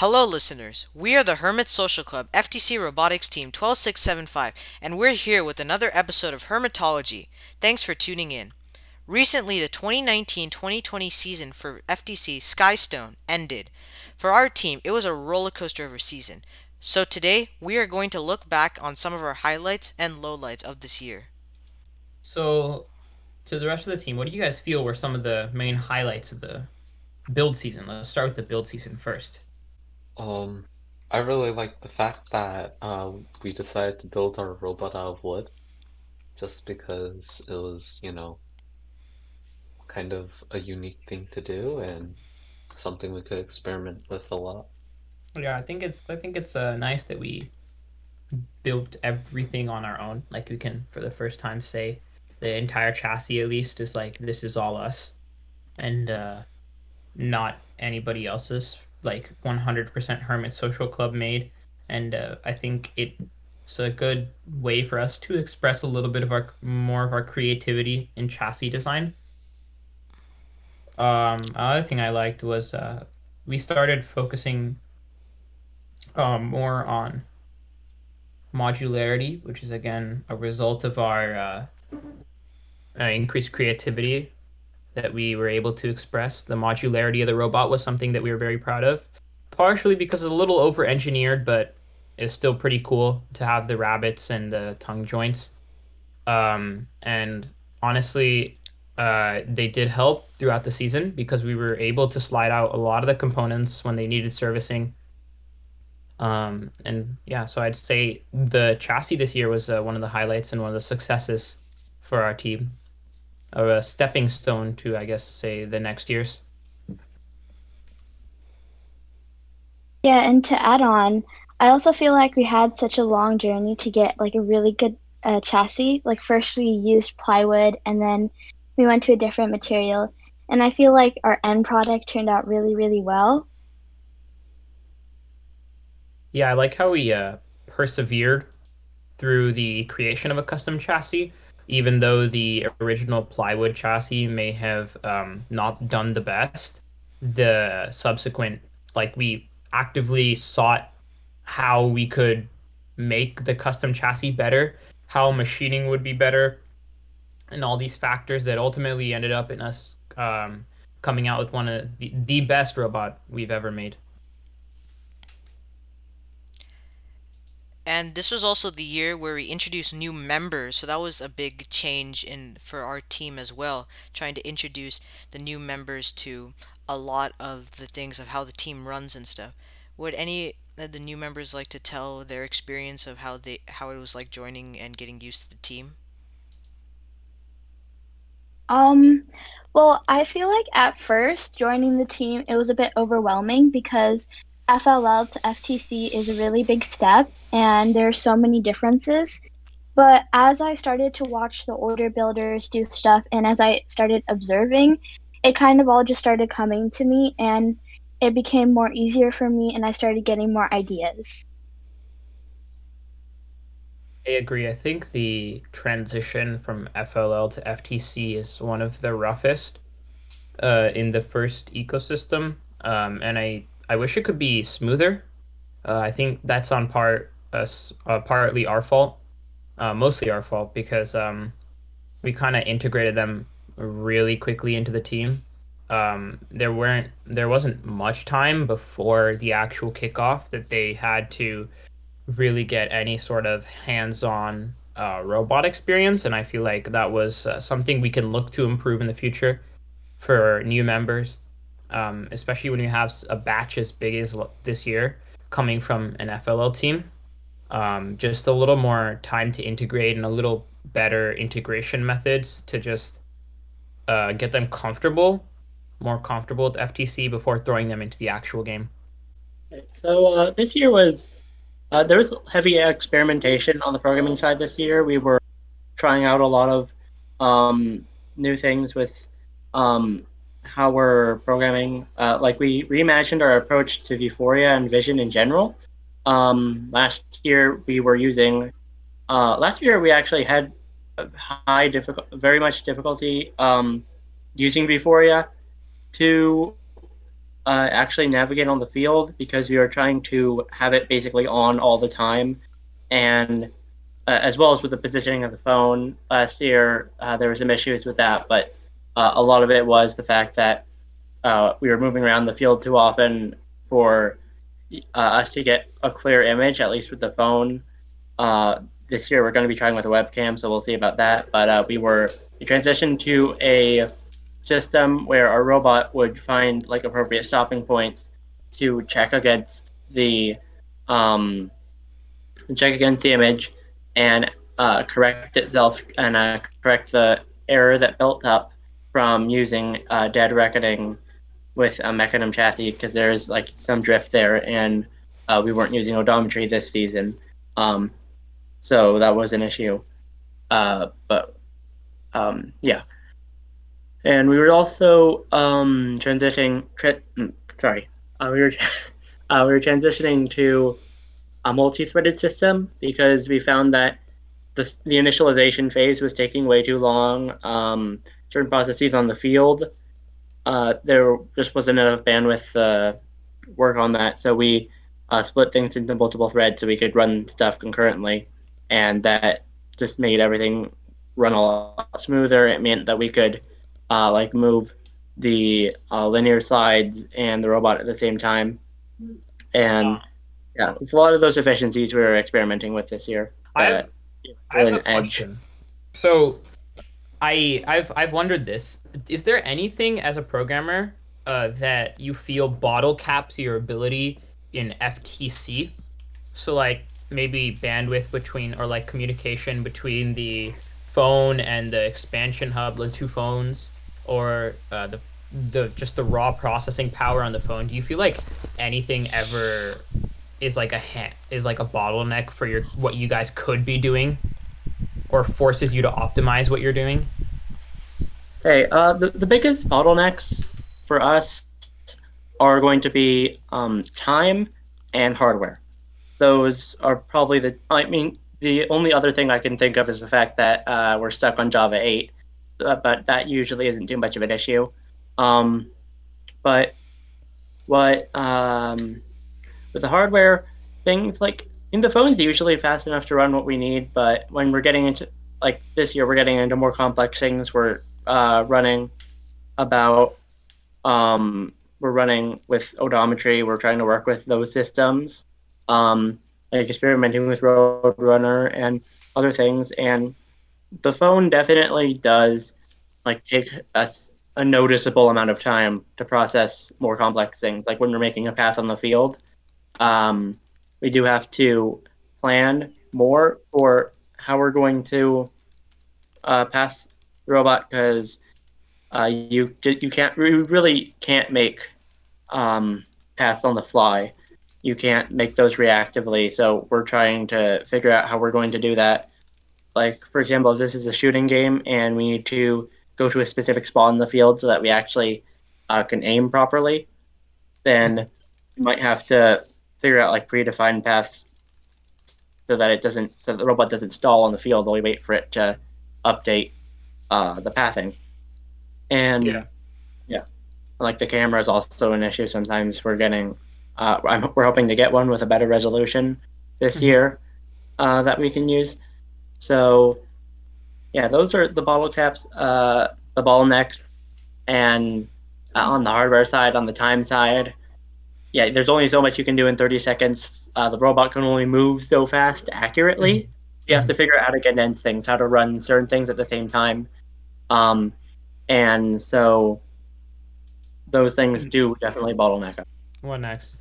Hello, listeners. We are the Hermit Social Club FTC Robotics Team 12675, and we're here with another episode of Hermitology. Thanks for tuning in. Recently, the 2019 2020 season for FTC Skystone ended. For our team, it was a roller coaster of a season. So today, we are going to look back on some of our highlights and lowlights of this year. So, to the rest of the team, what do you guys feel were some of the main highlights of the build season? Let's start with the build season first. Um, I really like the fact that uh, we decided to build our robot out of wood, just because it was, you know, kind of a unique thing to do and something we could experiment with a lot. Yeah, I think it's I think it's uh, nice that we built everything on our own. Like we can, for the first time, say the entire chassis at least is like this is all us, and uh, not anybody else's. Like 100% Hermit Social Club made, and uh, I think it's a good way for us to express a little bit of our more of our creativity in chassis design. Um, another thing I liked was uh, we started focusing um, more on modularity, which is again a result of our uh, uh, increased creativity that we were able to express. The modularity of the robot was something that we were very proud of, partially because it's a little over engineered, but it's still pretty cool to have the rabbets and the tongue joints. Um, and honestly, uh, they did help throughout the season because we were able to slide out a lot of the components when they needed servicing. Um, and yeah, so I'd say the chassis this year was uh, one of the highlights and one of the successes for our team or a stepping stone to, I guess, say the next years. Yeah, and to add on, I also feel like we had such a long journey to get like a really good uh, chassis. Like first we used plywood, and then we went to a different material, and I feel like our end product turned out really, really well. Yeah, I like how we uh, persevered through the creation of a custom chassis even though the original plywood chassis may have um, not done the best, the subsequent, like we actively sought how we could make the custom chassis better, how machining would be better, and all these factors that ultimately ended up in us um, coming out with one of the, the best robot we've ever made. And this was also the year where we introduced new members, so that was a big change in for our team as well, trying to introduce the new members to a lot of the things of how the team runs and stuff. Would any of the new members like to tell their experience of how they how it was like joining and getting used to the team? Um, well, I feel like at first joining the team, it was a bit overwhelming because FLL to FTC is a really big step, and there are so many differences. But as I started to watch the order builders do stuff, and as I started observing, it kind of all just started coming to me, and it became more easier for me, and I started getting more ideas. I agree. I think the transition from FLL to FTC is one of the roughest uh, in the first ecosystem, um, and I I wish it could be smoother. Uh, I think that's on part us uh, partly our fault, uh, mostly our fault because um, we kind of integrated them really quickly into the team. Um, there weren't there wasn't much time before the actual kickoff that they had to really get any sort of hands-on uh, robot experience, and I feel like that was uh, something we can look to improve in the future for new members um, especially when you have a batch as big as this year coming from an FLL team. Um, just a little more time to integrate and a little better integration methods to just uh, get them comfortable, more comfortable with FTC before throwing them into the actual game. So uh, this year was uh, there was heavy experimentation on the programming side this year. We were trying out a lot of um, new things with um, how we're programming. Uh, like we reimagined our approach to Vuforia and Vision in general. Um, last year we were using. Uh, last year we actually had high difficult, very much difficulty um, using Vuforia to uh, actually navigate on the field because we were trying to have it basically on all the time, and uh, as well as with the positioning of the phone last year, uh, there were some issues with that. But uh, a lot of it was the fact that uh, we were moving around the field too often for uh, us to get a clear image, at least with the phone. this year, we're going to be trying with a webcam, so we'll see about that. But we were we transitioned to a system where our robot would find like appropriate stopping points to check against the um, check against the image and uh, correct itself and uh, correct the error that built up from using uh, dead reckoning with a mecanum chassis because there's like some drift there and uh, we weren't using odometry this season um, so that was an issue uh, but um, yeah and we were also um, transitioning. Tra- mm, sorry, uh, we were uh, we were transitioning to a multi-threaded system because we found that the the initialization phase was taking way too long. Um, certain processes on the field, uh, there just wasn't enough bandwidth to work on that, so we uh, split things into multiple threads so we could run stuff concurrently, and that just made everything run a lot smoother. It meant that we could uh, like move the uh, linear slides and the robot at the same time. And yeah, it's a lot of those efficiencies we are experimenting with this year. I have, I have a edge. question. So, I I've I've wondered this: Is there anything as a programmer uh, that you feel bottle caps your ability in FTC? So like maybe bandwidth between or like communication between the phone and the expansion hub, the two phones or uh, the the just the raw processing power on the phone, do you feel like anything ever is like a ha- is like a bottleneck for your what you guys could be doing, or forces you to optimize what you're doing? Hey, uh, the the biggest bottlenecks for us are going to be um, time and hardware. Those are probably the. I mean, the only other thing I can think of is the fact that uh, we're stuck on Java 8 uh, but that usually isn't too much of an issue. Um, but what um, with the hardware, things like in the phones usually fast enough to run what we need. But when we're getting into like this year, we're getting into more complex things. We're uh, running about um, we're running with odometry. We're trying to work with those systems, um, like experimenting with Roadrunner and other things. And the phone definitely does like take us a noticeable amount of time to process more complex things. Like when we're making a pass on the field, um, we do have to plan more for how we're going to uh, pass the robot because uh, you you can't you really can't make um, paths on the fly. You can't make those reactively. So we're trying to figure out how we're going to do that like for example, if this is a shooting game and we need to go to a specific spot in the field so that we actually uh, can aim properly, then you might have to figure out like predefined paths so that it doesn't so the robot doesn't stall on the field while we wait for it to update uh, the pathing. And yeah, yeah, like the camera is also an issue. Sometimes we're getting uh, I'm, we're hoping to get one with a better resolution this mm-hmm. year uh, that we can use. So, yeah, those are the bottle caps, uh, the bottlenecks, and uh, on the hardware side, on the time side, yeah, there's only so much you can do in 30 seconds. Uh, the robot can only move so fast accurately. Mm-hmm. You have to figure out how to condense things, how to run certain things at the same time. Um, and so those things do definitely bottleneck. Up. What next?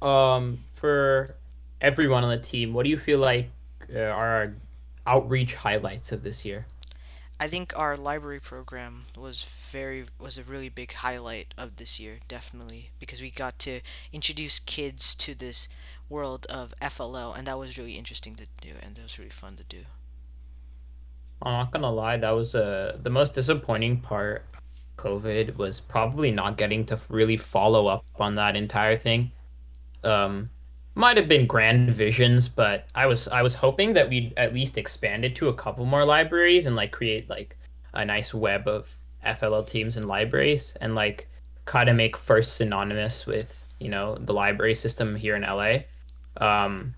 Um, for everyone on the team, what do you feel like uh, are our outreach highlights of this year? I think our library program was very was a really big highlight of this year, definitely, because we got to introduce kids to this world of FLL, and that was really interesting to do, and it was really fun to do. I'm not gonna lie, that was uh, the most disappointing part. COVID was probably not getting to really follow up on that entire thing. Um, might have been grand visions, but I was I was hoping that we'd at least expand it to a couple more libraries and like create like a nice web of FLL teams and libraries and like kind of make first synonymous with you know the library system here in LA. Um,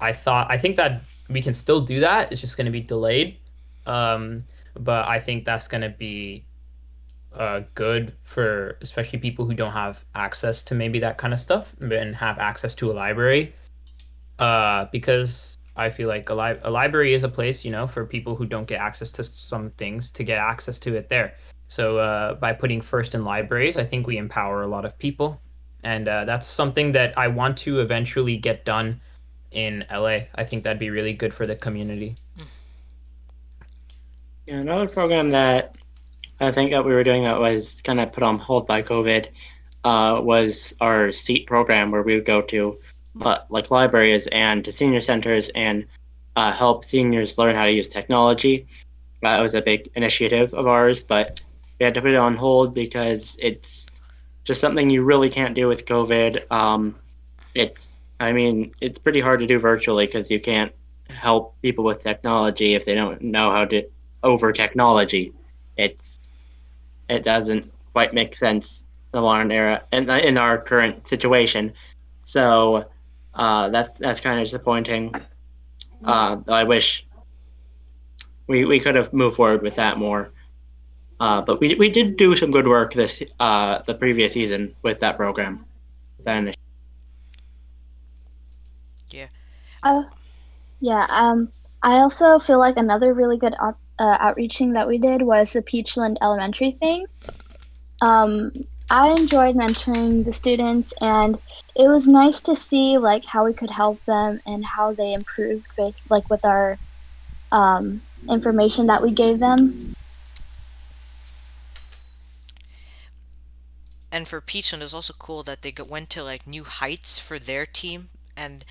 I thought I think that we can still do that. It's just going to be delayed. Um, but I think that's going to be uh, good for especially people who don't have access to maybe that kind of stuff and have access to a library. Uh, because I feel like a, li- a library is a place, you know, for people who don't get access to some things to get access to it there. So uh, by putting first in libraries, I think we empower a lot of people, and uh, that's something that I want to eventually get done in LA. I think that'd be really good for the community. Yeah, another program that I think that we were doing that was kind of put on hold by COVID uh, was our SEAT program, where we would go to uh, like libraries and to senior centers and uh, help seniors learn how to use technology. That was a big initiative of ours, but we had to put it on hold because it's just something you really can't do with COVID. Um, it's, I mean, it's pretty hard to do virtually because you can't help people with technology if they don't know how to over technology. It's, it doesn't quite make sense in the modern era and in, in our current situation. So uh, that's that's kind of disappointing. Uh, I wish we we could have moved forward with that more. Uh, but we, we did do some good work this uh, the previous season with that program. That initiative. Yeah. Uh, yeah. Um, I also feel like another really good out, uh, outreaching that we did was the Peachland Elementary thing. Um, I enjoyed mentoring the students, and it was nice to see like how we could help them and how they improved with like with our um, information that we gave them. and for Peachland, it was also cool that they went to like new heights for their team, and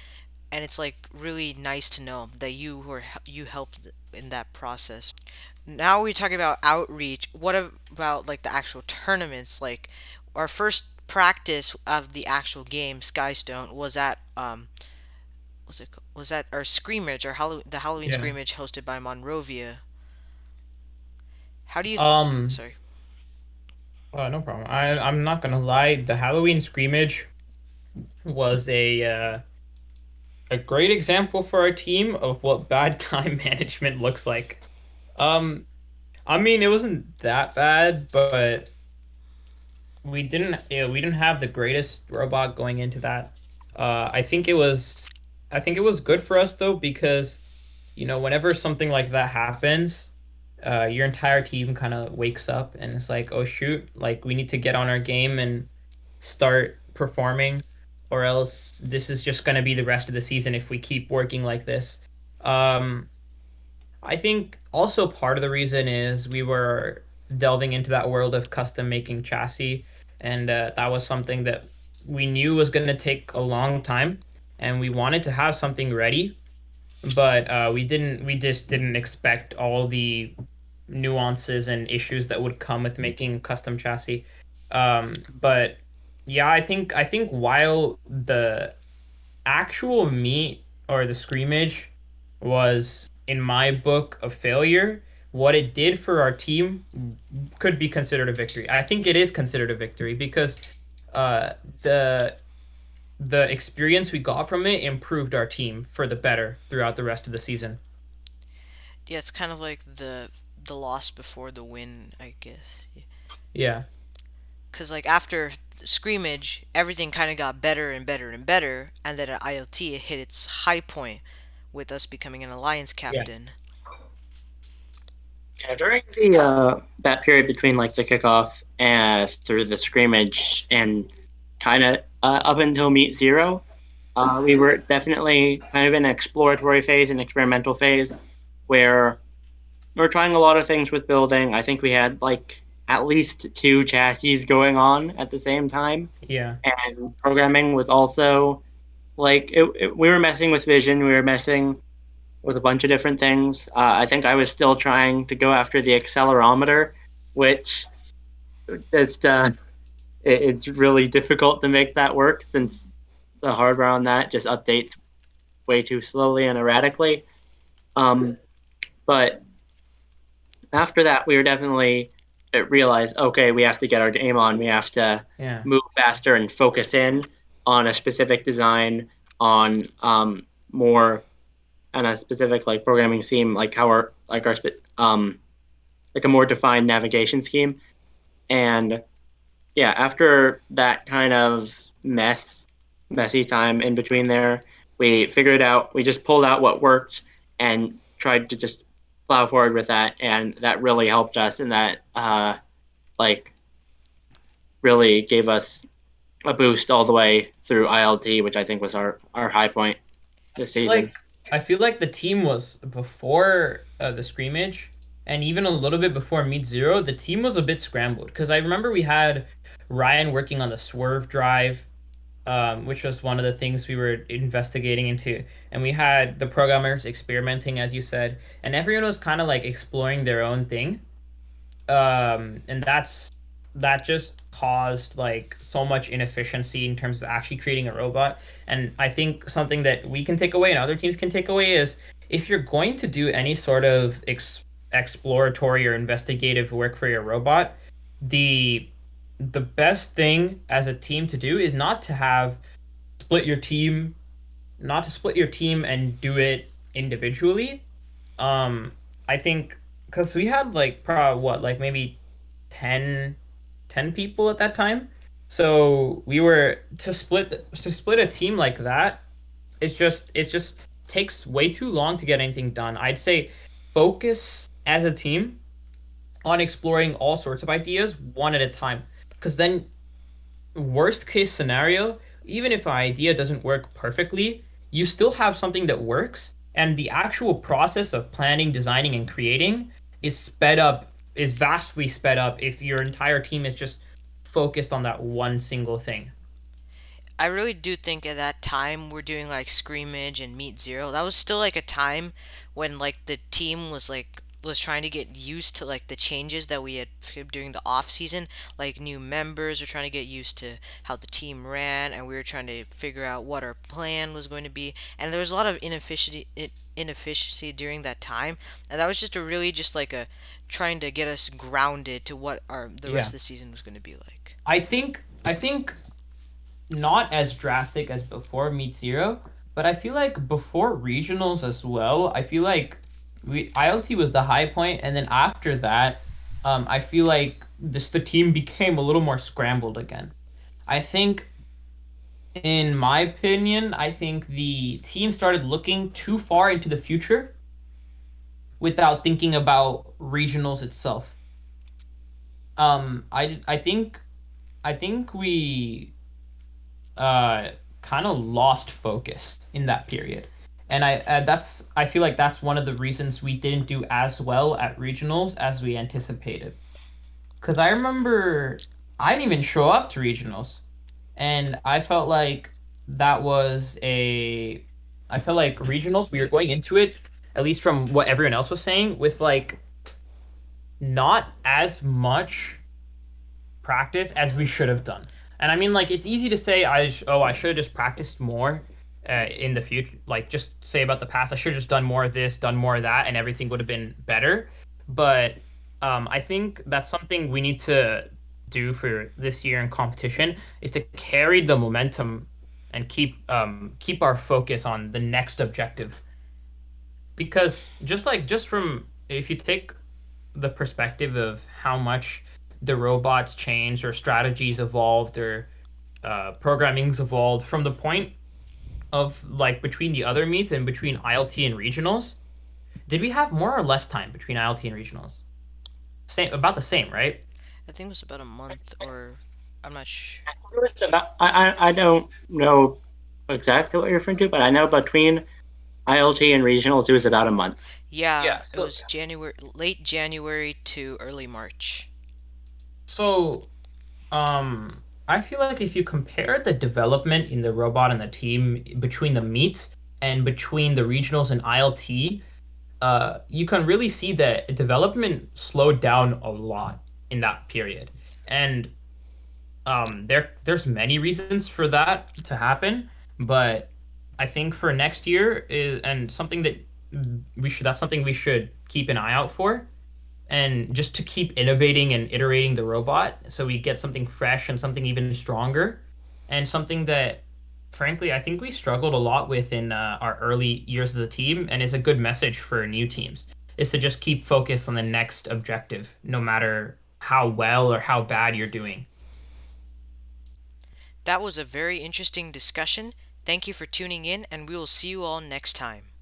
and it's like really nice to know that you were you helped in that process. Now we're talking about outreach. What about like the actual tournaments? Like our first practice of the actual game, Skystone, was at um, was it was that our scrimmage, Halloween, the Halloween Yeah. scrimmage hosted by Monrovia. How do you? Um, sorry. Oh, no problem. I I'm not gonna lie. The Halloween scrimmage was a uh, a great example for our team of what bad time management looks like. Um, I mean, it wasn't that bad, but we didn't you know, we didn't have the greatest robot going into that. Uh, I think it was I think it was good for us though because you know whenever something like that happens, uh, your entire team kind of wakes up and it's like, oh shoot, like we need to get on our game and start performing, or else this is just gonna be the rest of the season if we keep working like this. Um, I think also part of the reason is we were delving into that world of custom making chassis, and uh, that was something that we knew was gonna take a long time, and we wanted to have something ready but uh, we didn't we just didn't expect all the nuances and issues that would come with making custom chassis um, but yeah i think i think while the actual meat or the scrimmage was in my book a failure what it did for our team could be considered a victory i think it is considered a victory because uh, the the experience we got from it improved our team for the better throughout the rest of the season. Yeah, it's kind of like the the loss before the win, I guess. Yeah. Cause like after scrimmage, everything kind of got better and better and better, and then at ILT it hit its high point with us becoming an alliance captain. Yeah, during the uh, that period between like the kickoff and through the scrimmage and kind of uh, up until meet zero, uh, we were definitely kind of in an exploratory phase, an experimental phase, where we we're trying a lot of things with building. I think we had like at least two chassis going on at the same time, Yeah. and programming was also like it, it, we were messing with vision. We were messing with a bunch of different things. Uh, I think I was still trying to go after the accelerometer, which just uh, it, it's really difficult to make that work since the hardware on that just updates way too slowly and erratically. Um, but after that, we were definitely realize, okay, we have to get our game on. We have to Yeah. move faster and focus in on a specific design, on um, more on a specific like programming scheme, like how our like our um, like a more defined navigation scheme. And yeah, after that kind of mess, messy time in between there, we figured out. We just pulled out what worked and tried to just plow forward with that, and that really helped us. And that uh, like really gave us a boost all the way through ILT, which I think was our our high point this season. like I feel like the team was before uh, the scrimmage and even a little bit before Meet Zero, the team was a bit scrambled because I remember we had Ryan working on the swerve drive, um, which was one of the things we were investigating into, and we had the programmers experimenting, as you said, and everyone was kind of like exploring their own thing, um, and that's that just caused like so much inefficiency in terms of actually creating a robot. And I think something that we can take away and other teams can take away is if you're going to do any sort of ex- exploratory or investigative work for your robot, the the best thing as a team to do is not to have split your team, not to split your team and do it individually. Um, I think because we had like pro what like maybe 10, 10 people at that time. So we were to split to split a team like that it's just it's just takes way too long to get anything done. I'd say focus as a team on exploring all sorts of ideas one at a time because then worst case scenario even if an idea doesn't work perfectly you still have something that works and the actual process of planning designing and creating is sped up is vastly sped up if your entire team is just focused on that one single thing. I really do think at that time we're doing like scrimmage and meet zero. That was still like a time when like the team was like was trying to get used to like the changes that we had during the off season. Like new members were trying to get used to how the team ran, and we were trying to figure out what our plan was going to be. And there was a lot of inefficiency inefficiency during that time, and that was just a really just like a trying to get us grounded to what our the rest of the season was going to be like. I think I think not as drastic as before Meet Zero, but I feel like before regionals as well. I feel like we ILT was the high point, and then after that, um, I feel like this the team became a little more scrambled again. I think, in my opinion, I think the team started looking too far into the future without thinking about regionals itself. Um, I I think I think we uh kind of lost focus in that period. And I uh, that's I feel like that's one of the reasons we didn't do as well at regionals as we anticipated. Cuz I remember I didn't even show up to regionals and I felt like that was a I felt like regionals we were going into it at least from what everyone else was saying with like not as much practice as we should have done. And I mean, like, it's easy to say, I oh, I should have just practiced more uh, in the future. Like, just say about the past, I should have just done more of this, done more of that, and everything would have been better. But um, I think that's something we need to do for this year in competition is to carry the momentum and keep um, keep our focus on the next objective. Because just like just from if you take the perspective of how much the robots changed or strategies evolved or uh, programming's evolved from the point of like between the other meets and between ILT and regionals. Did we have more or less time between ILT and regionals? Same, about the same, right? I think it was about a month or I'm not sure. It was about, I, I, I don't know exactly what you're referring to, but I know between ILT and regionals, it was about a month. Yeah, Yeah, it was January, late January to early March. So, um, I feel like if you compare the development in the robot and the team between the meets and between the regionals and ILT, uh, you can really see that development slowed down a lot in that period. And um, there, there's many reasons for that to happen, but I think for next year is and something that we should that's something we should keep an eye out for and just to keep innovating and iterating the robot so we get something fresh and something even stronger and something that frankly i think we struggled a lot with in uh, our early years as a team and is a good message for new teams is to just keep focused on the next objective no matter how well or how bad you're doing That was a very interesting discussion. Thank you for tuning in, and we will see you all next time.